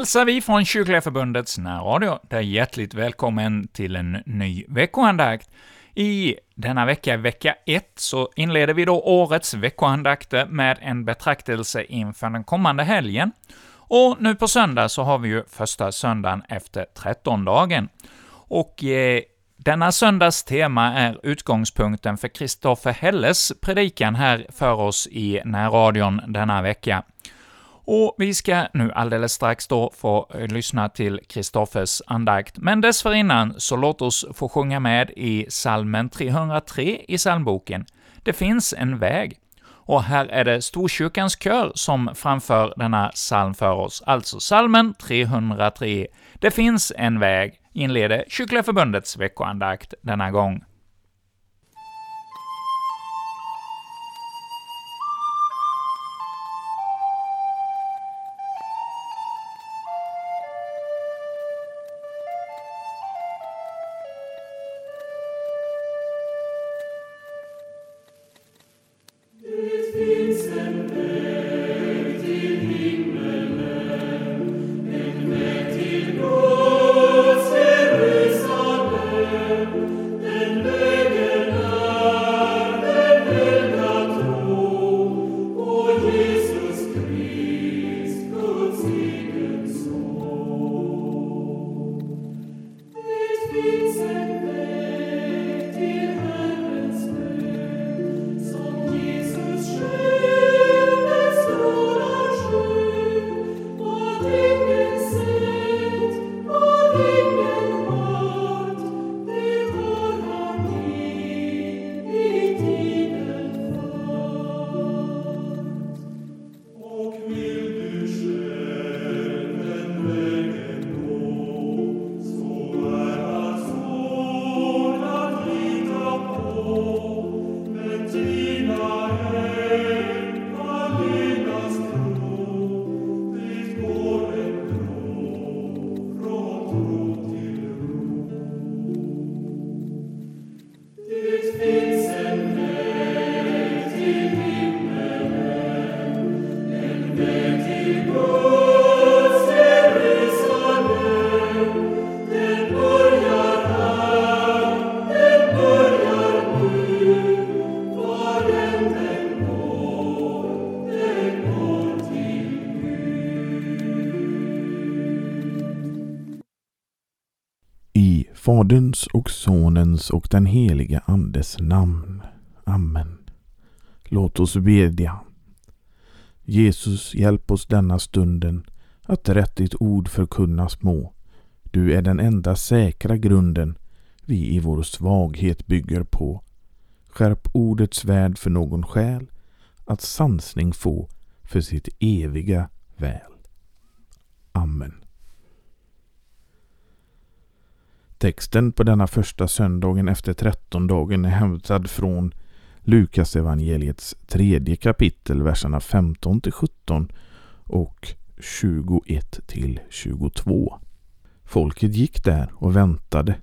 Hälsar vi från Kyrkliga Förbundets närradio, dig hjärtligt välkommen till en ny veckoandakt. I denna vecka, vecka 1, så inleder vi då årets veckoandakter med en betraktelse inför den kommande helgen. Och nu på söndag så har vi ju första söndagen efter trettondagen. Och eh, denna söndags tema är utgångspunkten för Kristoffer Helles predikan här för oss i närradion denna vecka. Och vi ska nu alldeles strax då få eh, lyssna till Kristoffers andakt, men dessförinnan så låt oss få sjunga med i salmen 303 i psalmboken. Det finns en väg. Och här är det Storkyrkans kör som framför denna psalm för oss, alltså salmen 303. Det finns en väg, inleder Kyrkliga Förbundets veckoandakt denna gång. Faderns och Sonens och den helige Andes namn. Amen. Låt oss bedja. Jesus, hjälp oss denna stunden att rätt ditt ord förkunnas må. Du är den enda säkra grunden vi i vår svaghet bygger på. Skärp ordets värld för någon själ att sansning få för sitt eviga väl. Amen. Texten på denna första söndagen efter trettondagen är hämtad från Lukas evangeliets tredje kapitel, verserna 15-17 och 21-22. Folket gick där och väntade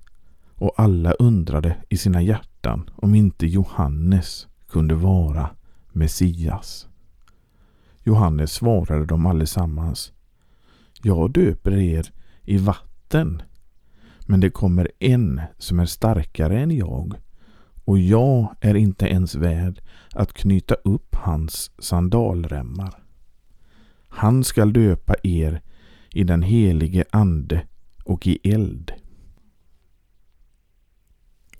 och alla undrade i sina hjärtan om inte Johannes kunde vara Messias. Johannes svarade dem allesammans. Jag döper er i vatten men det kommer en som är starkare än jag och jag är inte ens värd att knyta upp hans sandalremmar. Han skall döpa er i den helige ande och i eld.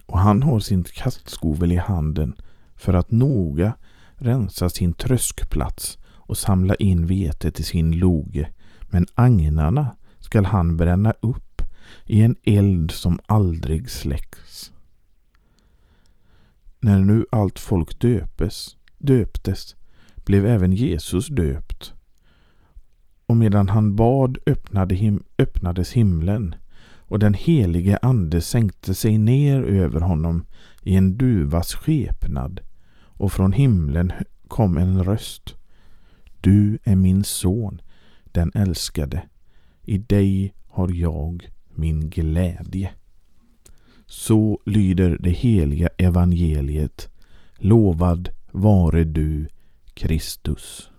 Och han har sin kastskovel i handen för att noga rensa sin tröskplats och samla in vetet i sin loge. Men agnarna skall han bränna upp i en eld som aldrig släcks. När nu allt folk döpes, döptes blev även Jesus döpt. Och medan han bad öppnade him öppnades himlen och den helige ande sänkte sig ner över honom i en duvas skepnad och från himlen kom en röst. Du är min son, den älskade. I dig har jag min glädje. Så lyder det heliga evangeliet. Lovad vare du, Kristus.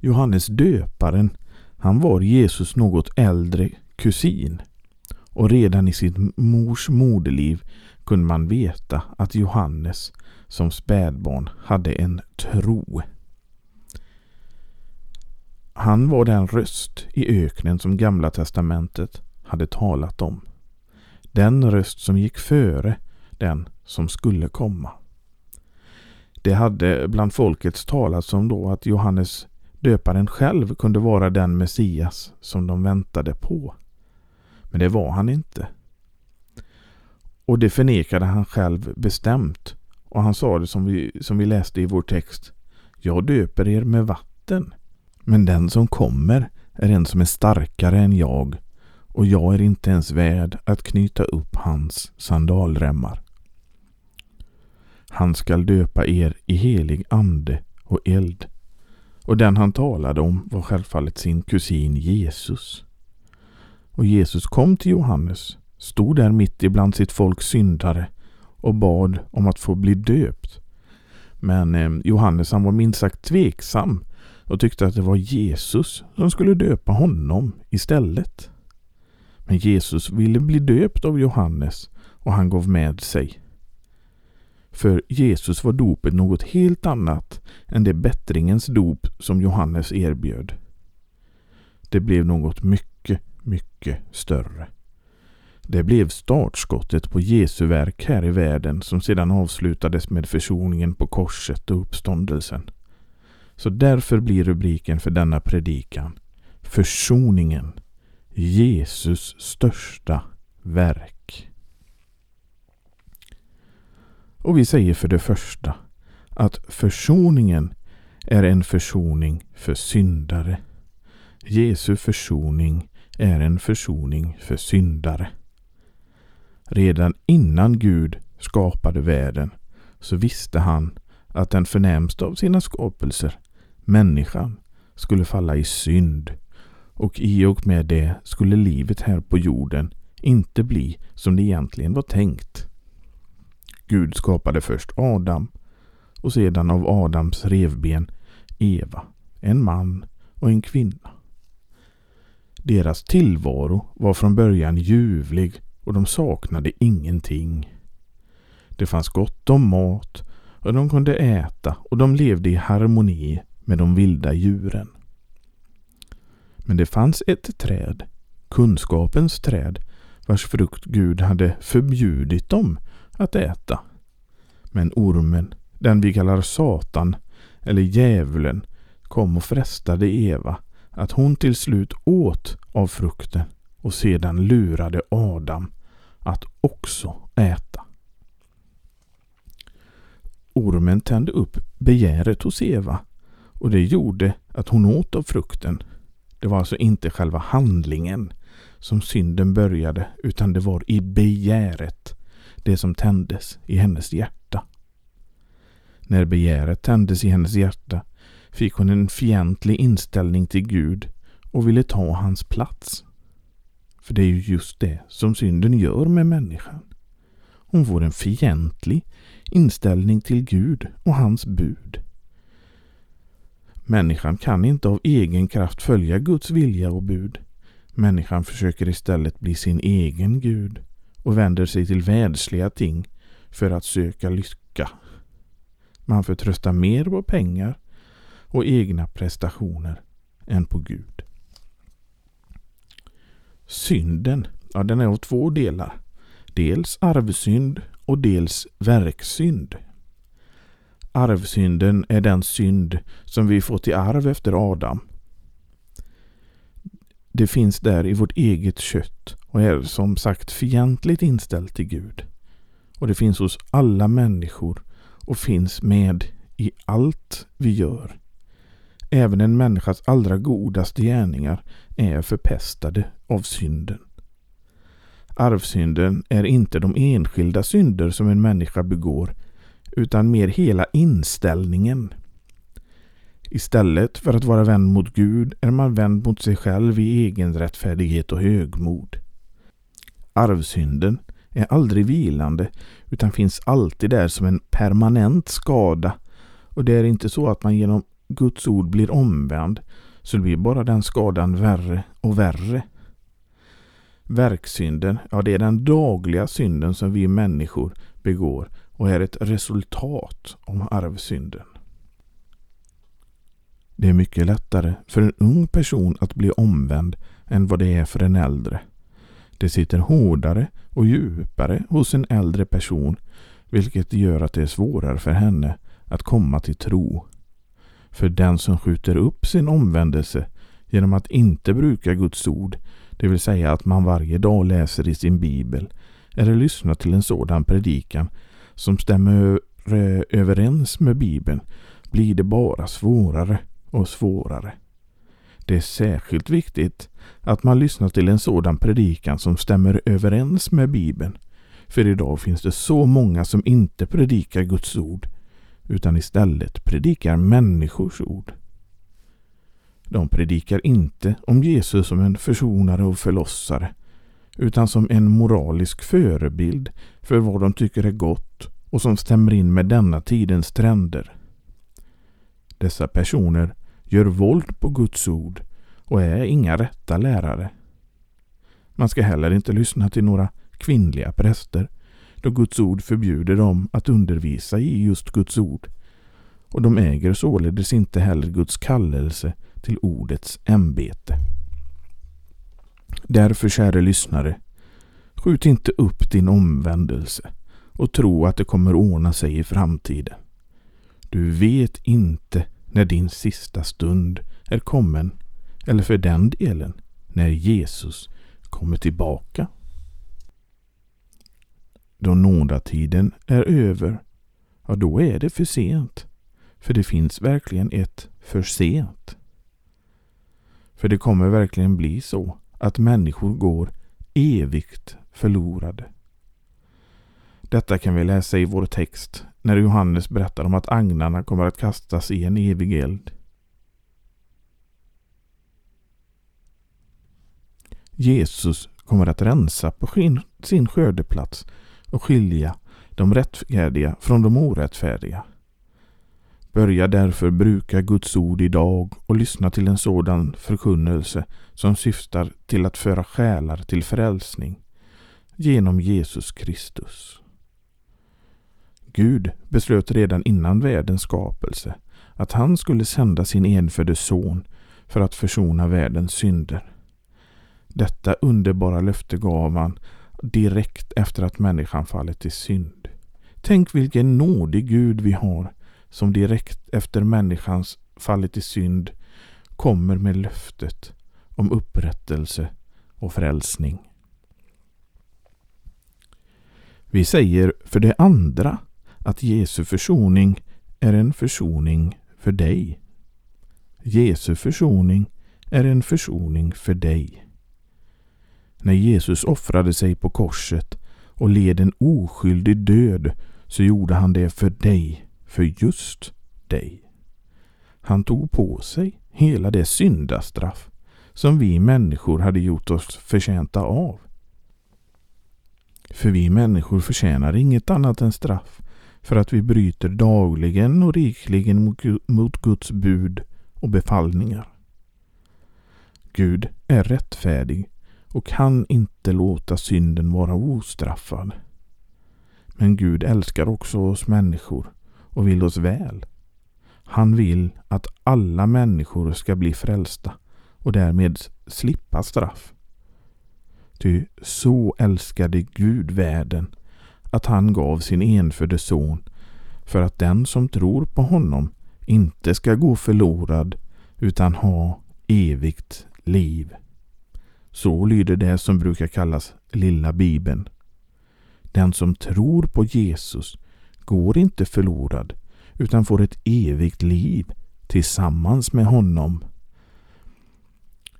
Johannes döparen, han var Jesus något äldre kusin. Och redan i sitt mors moderliv kunde man veta att Johannes som spädbarn hade en tro. Han var den röst i öknen som Gamla testamentet hade talat om. Den röst som gick före den som skulle komma. Det hade bland folket talats om då att Johannes döparen själv kunde vara den Messias som de väntade på. Men det var han inte. Och det förnekade han själv bestämt. Och han sa det som vi, som vi läste i vår text. Jag döper er med vatten. Men den som kommer är en som är starkare än jag och jag är inte ens värd att knyta upp hans sandalremmar. Han skall döpa er i helig ande och eld. Och den han talade om var självfallet sin kusin Jesus. Och Jesus kom till Johannes, stod där mitt ibland sitt folks syndare och bad om att få bli döpt. Men eh, Johannes han var minst sagt tveksam och tyckte att det var Jesus som skulle döpa honom istället. Men Jesus ville bli döpt av Johannes och han gav med sig. För Jesus var dopet något helt annat än det bättringens dop som Johannes erbjöd. Det blev något mycket, mycket större. Det blev startskottet på Jesu verk här i världen som sedan avslutades med försoningen på korset och uppståndelsen. Så därför blir rubriken för denna predikan Försoningen, Jesus största verk. Och vi säger för det första att försoningen är en försoning för syndare. Jesu försoning är en försoning för syndare. Redan innan Gud skapade världen så visste han att den förnämsta av sina skapelser, människan, skulle falla i synd och i och med det skulle livet här på jorden inte bli som det egentligen var tänkt. Gud skapade först Adam och sedan av Adams revben Eva, en man och en kvinna. Deras tillvaro var från början ljuvlig och de saknade ingenting. Det fanns gott om mat och de kunde äta och de levde i harmoni med de vilda djuren. Men det fanns ett träd, kunskapens träd, vars frukt Gud hade förbjudit dem att äta. Men ormen, den vi kallar Satan eller djävulen, kom och frestade Eva att hon till slut åt av frukten och sedan lurade Adam att också äta. Ormen tände upp begäret hos Eva och det gjorde att hon åt av frukten. Det var alltså inte själva handlingen som synden började utan det var i begäret, det som tändes i hennes hjärta. När begäret tändes i hennes hjärta fick hon en fientlig inställning till Gud och ville ta hans plats. För det är ju just det som synden gör med människan. Hon får en fientlig inställning till Gud och hans bud. Människan kan inte av egen kraft följa Guds vilja och bud. Människan försöker istället bli sin egen Gud och vänder sig till världsliga ting för att söka lycka. Man förtröstar mer på pengar och egna prestationer än på Gud. Synden, ja den är av två delar. Dels arvsynd och dels verksynd. Arvsynden är den synd som vi fått i arv efter Adam. Det finns där i vårt eget kött och är som sagt fientligt inställt till Gud. Och det finns hos alla människor och finns med i allt vi gör. Även en människas allra godaste gärningar är förpestade av synden. Arvsynden är inte de enskilda synder som en människa begår utan mer hela inställningen. Istället för att vara vänd mot Gud är man vänd mot sig själv i egen rättfärdighet och högmod. Arvsynden är aldrig vilande utan finns alltid där som en permanent skada och det är inte så att man genom Guds ord blir omvänd så blir bara den skadan värre och värre. Verksynden, ja det är den dagliga synden som vi människor begår och är ett resultat av arvsynden. Det är mycket lättare för en ung person att bli omvänd än vad det är för en äldre. Det sitter hårdare och djupare hos en äldre person vilket gör att det är svårare för henne att komma till tro. För den som skjuter upp sin omvändelse genom att inte bruka Guds ord, det vill säga att man varje dag läser i sin bibel eller lyssnar till en sådan predikan som stämmer överens med bibeln, blir det bara svårare och svårare. Det är särskilt viktigt att man lyssnar till en sådan predikan som stämmer överens med bibeln. För idag finns det så många som inte predikar Guds ord utan istället predikar människors ord. De predikar inte om Jesus som en försonare och förlossare utan som en moralisk förebild för vad de tycker är gott och som stämmer in med denna tidens trender. Dessa personer gör våld på Guds ord och är inga rätta lärare. Man ska heller inte lyssna till några kvinnliga präster då Guds ord förbjuder dem att undervisa i just Guds ord och de äger således inte heller Guds kallelse till ordets ämbete. Därför, kära lyssnare, skjut inte upp din omvändelse och tro att det kommer ordna sig i framtiden. Du vet inte när din sista stund är kommen eller för den delen när Jesus kommer tillbaka. Då nådatiden är över, ja då är det för sent. För det finns verkligen ett för sent. För det kommer verkligen bli så att människor går evigt förlorade. Detta kan vi läsa i vår text när Johannes berättar om att agnarna kommer att kastas i en evig eld. Jesus kommer att rensa på sin skördeplats och skilja de rättfärdiga från de orättfärdiga. Börja därför bruka Guds ord idag och lyssna till en sådan förkunnelse som syftar till att föra själar till frälsning genom Jesus Kristus. Gud beslöt redan innan världens skapelse att han skulle sända sin enfödde son för att försona världens synder. Detta underbara löfte gav han direkt efter att människan fallit i synd. Tänk vilken nådig Gud vi har som direkt efter människans fallit i synd kommer med löftet om upprättelse och frälsning. Vi säger för det andra att Jesu försoning är en försoning för dig. Jesu försoning är en försoning för dig. När Jesus offrade sig på korset och led en oskyldig död så gjorde han det för dig för just dig. Han tog på sig hela det syndastraff som vi människor hade gjort oss förtjänta av. För vi människor förtjänar inget annat än straff för att vi bryter dagligen och rikligen mot Guds bud och befallningar. Gud är rättfärdig och kan inte låta synden vara ostraffad. Men Gud älskar också oss människor och vill oss väl. Han vill att alla människor ska bli frälsta och därmed slippa straff. Ty så älskade Gud världen att han gav sin enfödde son för att den som tror på honom inte ska gå förlorad utan ha evigt liv. Så lyder det som brukar kallas Lilla Bibeln. Den som tror på Jesus går inte förlorad utan får ett evigt liv tillsammans med honom.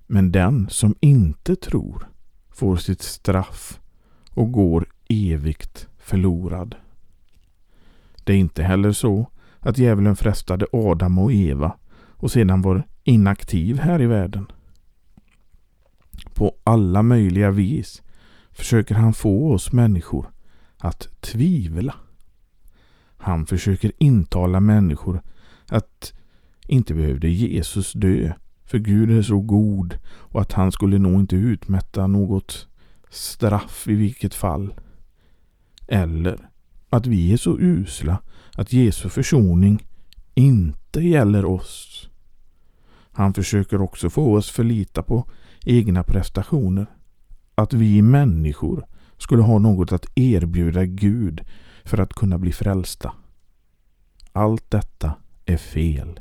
Men den som inte tror får sitt straff och går evigt förlorad. Det är inte heller så att djävulen frestade Adam och Eva och sedan var inaktiv här i världen. På alla möjliga vis försöker han få oss människor att tvivla han försöker intala människor att inte behövde Jesus dö, för Gud är så god och att han skulle nog inte utmätta något straff i vilket fall. Eller att vi är så usla att Jesu försoning inte gäller oss. Han försöker också få oss förlita på egna prestationer. Att vi människor skulle ha något att erbjuda Gud för att kunna bli frälsta. Allt detta är fel.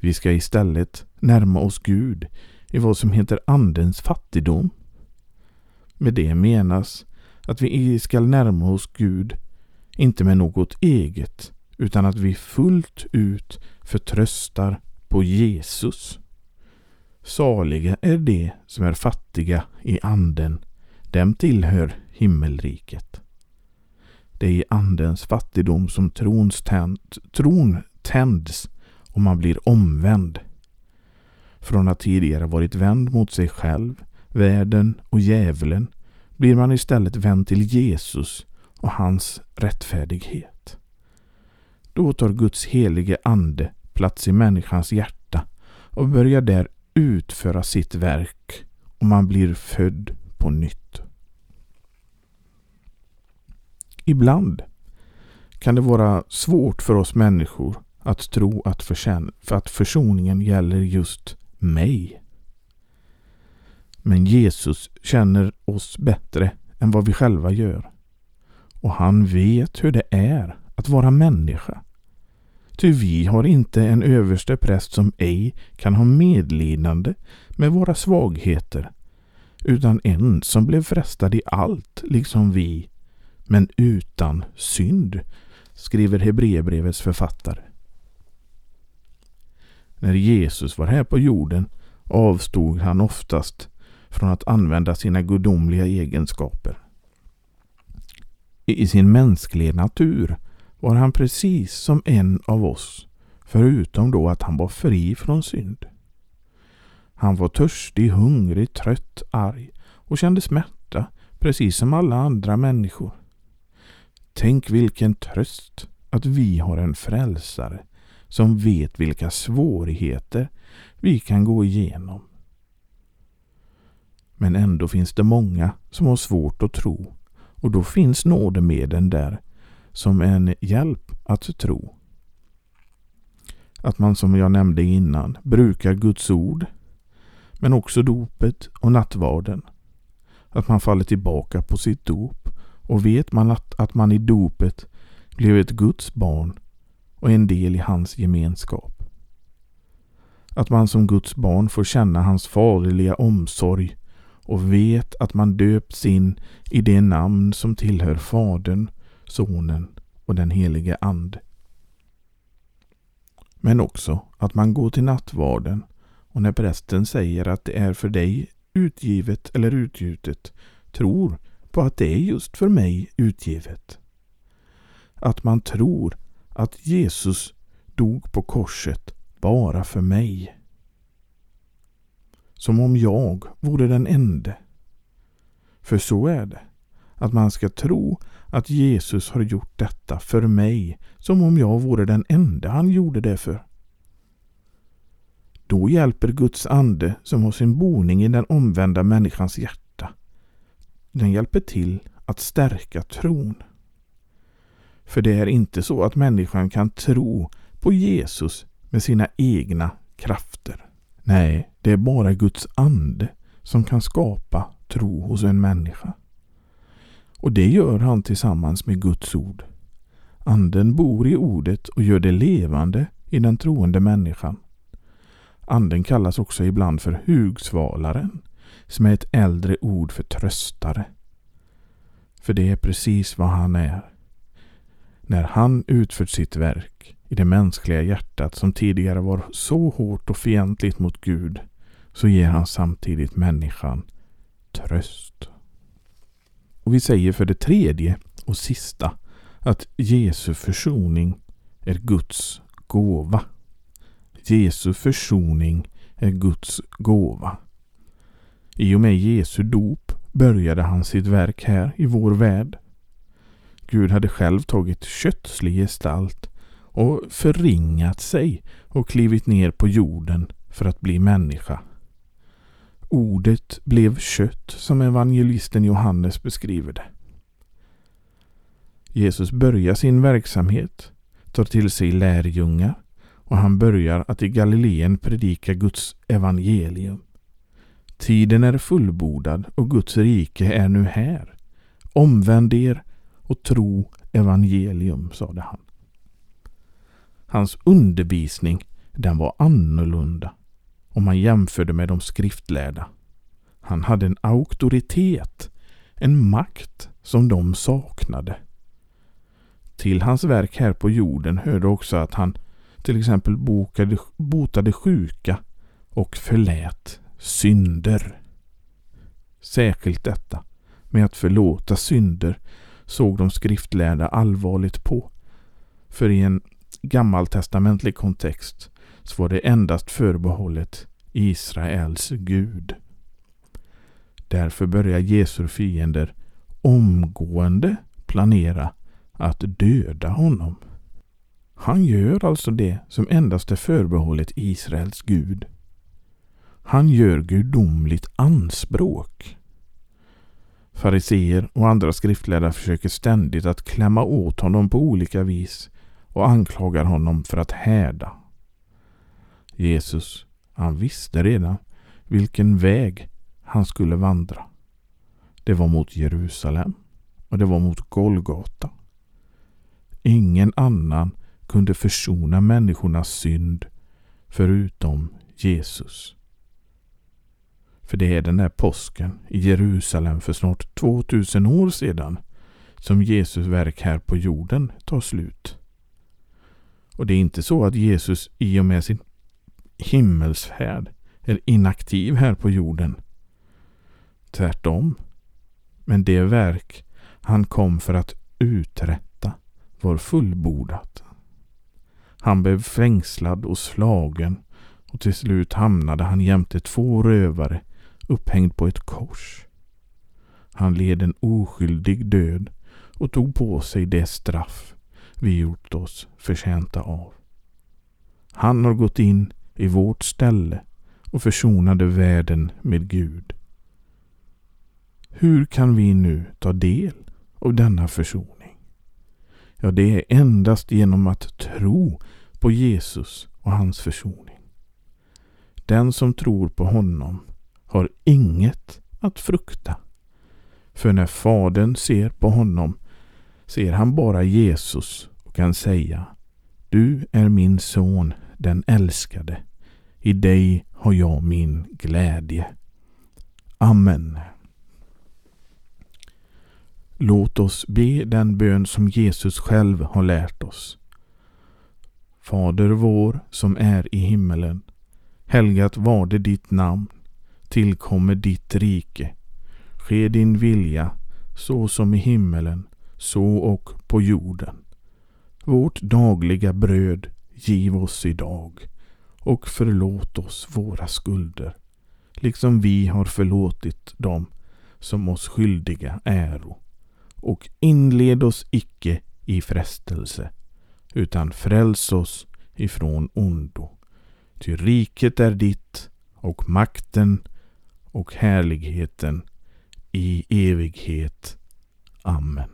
Vi ska istället närma oss Gud i vad som heter Andens fattigdom. Med det menas att vi ska närma oss Gud, inte med något eget, utan att vi fullt ut förtröstar på Jesus. Saliga är de som är fattiga i anden, dem tillhör himmelriket. Det är i andens fattigdom som trons tänd, tron tänds och man blir omvänd. Från att tidigare varit vänd mot sig själv, världen och djävulen blir man istället vänd till Jesus och hans rättfärdighet. Då tar Guds helige ande plats i människans hjärta och börjar där utföra sitt verk och man blir född på nytt. Ibland kan det vara svårt för oss människor att tro att, för att försoningen gäller just mig. Men Jesus känner oss bättre än vad vi själva gör. Och han vet hur det är att vara människa. Ty vi har inte en överste präst som ej kan ha medlidande med våra svagheter, utan en som blev frestad i allt, liksom vi, men utan synd, skriver Hebreerbrevets författare. När Jesus var här på jorden avstod han oftast från att använda sina gudomliga egenskaper. I sin mänskliga natur var han precis som en av oss, förutom då att han var fri från synd. Han var törstig, hungrig, trött, arg och kände smärta, precis som alla andra människor. Tänk vilken tröst att vi har en frälsare som vet vilka svårigheter vi kan gå igenom. Men ändå finns det många som har svårt att tro och då finns nådemedlen där som en hjälp att tro. Att man som jag nämnde innan brukar Guds ord men också dopet och nattvarden. Att man faller tillbaka på sitt dop och vet man att, att man i dopet blev ett Guds barn och en del i hans gemenskap. Att man som Guds barn får känna hans faderliga omsorg och vet att man döpts in i det namn som tillhör Fadern, Sonen och den helige Ande. Men också att man går till nattvarden och när prästen säger att det är för dig utgivet eller utgjutet tror på att det är just för mig utgivet. Att man tror att Jesus dog på korset bara för mig. Som om jag vore den ende. För så är det. Att man ska tro att Jesus har gjort detta för mig som om jag vore den enda han gjorde det för. Då hjälper Guds ande som har sin boning i den omvända människans hjärta. Den hjälper till att stärka tron. För det är inte så att människan kan tro på Jesus med sina egna krafter. Nej, det är bara Guds ande som kan skapa tro hos en människa. Och det gör han tillsammans med Guds ord. Anden bor i ordet och gör det levande i den troende människan. Anden kallas också ibland för hugsvalaren, som är ett äldre ord för tröstare. För det är precis vad han är. När han utfört sitt verk i det mänskliga hjärtat som tidigare var så hårt och fientligt mot Gud så ger han samtidigt människan tröst. Och vi säger för det tredje och sista att Jesu försoning är Guds gåva. Jesu försoning är Guds gåva. I och med Jesu dop började han sitt verk här i vår värld. Gud hade själv tagit kötslig gestalt och förringat sig och klivit ner på jorden för att bli människa. Ordet blev kött som evangelisten Johannes beskriver det. Jesus börjar sin verksamhet, tar till sig lärjungar och han börjar att i Galileen predika Guds evangelium. Tiden är fullbordad och Guds rike är nu här. Omvänd er och tro evangelium, sade han. Hans undervisning, den var annorlunda om man jämförde med de skriftlärda. Han hade en auktoritet, en makt som de saknade. Till hans verk här på jorden hörde också att han till exempel bokade, botade sjuka och förlät synder. Särskilt detta med att förlåta synder såg de skriftlärda allvarligt på. För i en gammaltestamentlig kontext så var det endast förbehållet Israels Gud. Därför börjar Jesu fiender omgående planera att döda honom. Han gör alltså det som endast är förbehållet Israels Gud. Han gör gudomligt anspråk. Fariseer och andra skriftlärda försöker ständigt att klämma åt honom på olika vis och anklagar honom för att härda. Jesus, han visste redan vilken väg han skulle vandra. Det var mot Jerusalem och det var mot Golgata. Ingen annan kunde försona människornas synd förutom Jesus. För det är den där påsken i Jerusalem för snart 2000 år sedan som Jesus verk här på jorden tar slut. Och det är inte så att Jesus i och med sin himmelsfärd är inaktiv här på jorden. Tvärtom. Men det verk han kom för att uträtta var fullbordat. Han blev fängslad och slagen och till slut hamnade han jämte två rövare upphängd på ett kors. Han led en oskyldig död och tog på sig det straff vi gjort oss förtjänta av. Han har gått in i vårt ställe och försonade världen med Gud. Hur kan vi nu ta del av denna försoning? Ja, det är endast genom att tro på Jesus och hans försoning. Den som tror på honom har inget att frukta. För när Fadern ser på honom ser han bara Jesus och kan säga Du är min son, den älskade. I dig har jag min glädje. Amen. Låt oss be den bön som Jesus själv har lärt oss. Fader vår som är i himmelen. Helgat var det ditt namn tillkommer ditt rike. Ske din vilja så som i himmelen, så och på jorden. Vårt dagliga bröd giv oss idag och förlåt oss våra skulder, liksom vi har förlåtit dem som oss skyldiga äro. Och inled oss icke i frestelse, utan fräls oss ifrån ondo. Ty riket är ditt och makten och härligheten i evighet. Amen.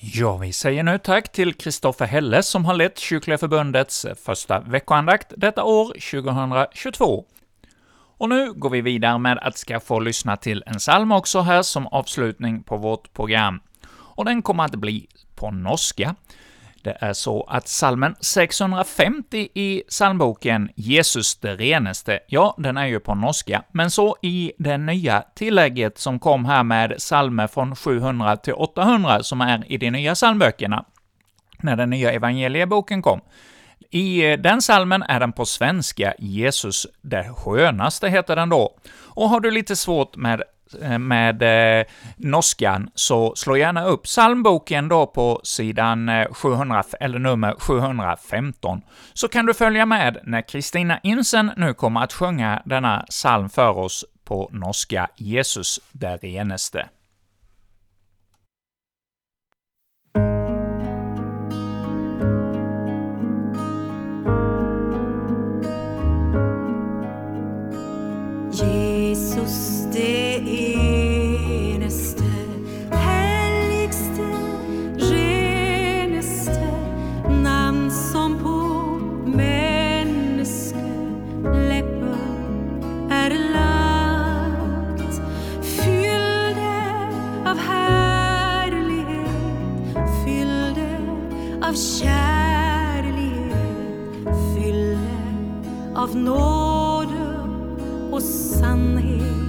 Ja, vi säger nu tack till Kristoffer Helle som har lett Kyrkliga Förbundets första veckoandakt detta år, 2022. Och nu går vi vidare med att ska få lyssna till en psalm också här som avslutning på vårt program. Och den kommer att bli på norska. Det är så att salmen 650 i psalmboken ”Jesus det renaste”, ja, den är ju på norska, men så i det nya tillägget som kom här med psalmer från 700 till 800, som är i de nya psalmböckerna, när den nya evangelieboken kom. I eh, den salmen är den på svenska, ”Jesus det skönaste” heter den då. Och har du lite svårt med Eh, med eh, norskan, så slå gärna upp psalmboken då på sidan eh, 700, eller nummer 715, så kan du följa med när Kristina Insen nu kommer att sjunga denna psalm för oss på norska, Jesus der Eneste. Av nåde och sannhet.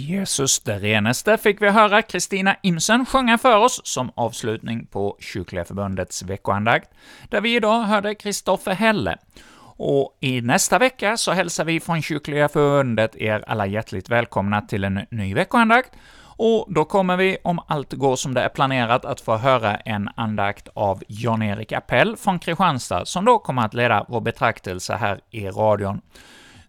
Jesus det renaste fick vi höra Kristina Imsen sjunga för oss som avslutning på Kyrkliga Förbundets veckoandakt, där vi idag hörde Kristoffer Helle. Och i nästa vecka så hälsar vi från Kyrkliga Förbundet er alla hjärtligt välkomna till en ny veckoandakt, och då kommer vi, om allt går som det är planerat, att få höra en andakt av Jan-Erik Appell från Kristianstad, som då kommer att leda vår betraktelse här i radion.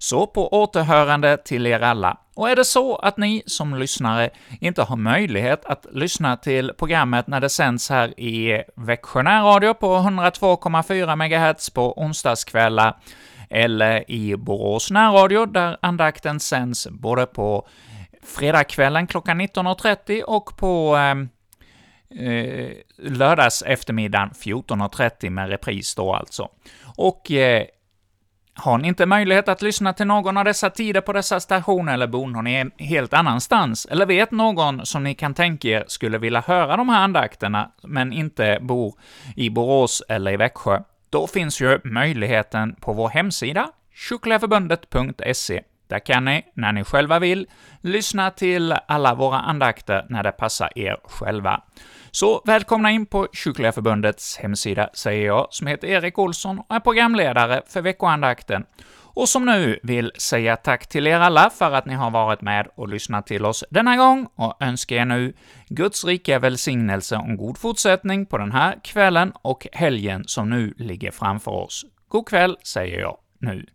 Så på återhörande till er alla. Och är det så att ni som lyssnare inte har möjlighet att lyssna till programmet när det sänds här i Växjö närradio på 102,4 MHz på onsdagskvällar, eller i Borås närradio, där andakten sänds både på fredagskvällen klockan 19.30 och på eh, eh, lördags eftermiddagen 14.30 med repris då alltså. Och eh, har ni inte möjlighet att lyssna till någon av dessa tider på dessa stationer, eller bor någon en helt annanstans, eller vet någon som ni kan tänka er skulle vilja höra de här andakterna, men inte bor i Borås eller i Växjö, då finns ju möjligheten på vår hemsida, kyrkligaförbundet.se. Där kan ni, när ni själva vill, lyssna till alla våra andakter när det passar er själva. Så välkomna in på Kyrkliga Förbundets hemsida, säger jag, som heter Erik Olsson och är programledare för veckoandakten, och som nu vill säga tack till er alla för att ni har varit med och lyssnat till oss denna gång, och önskar er nu Guds rika välsignelse och en god fortsättning på den här kvällen och helgen som nu ligger framför oss. God kväll, säger jag nu.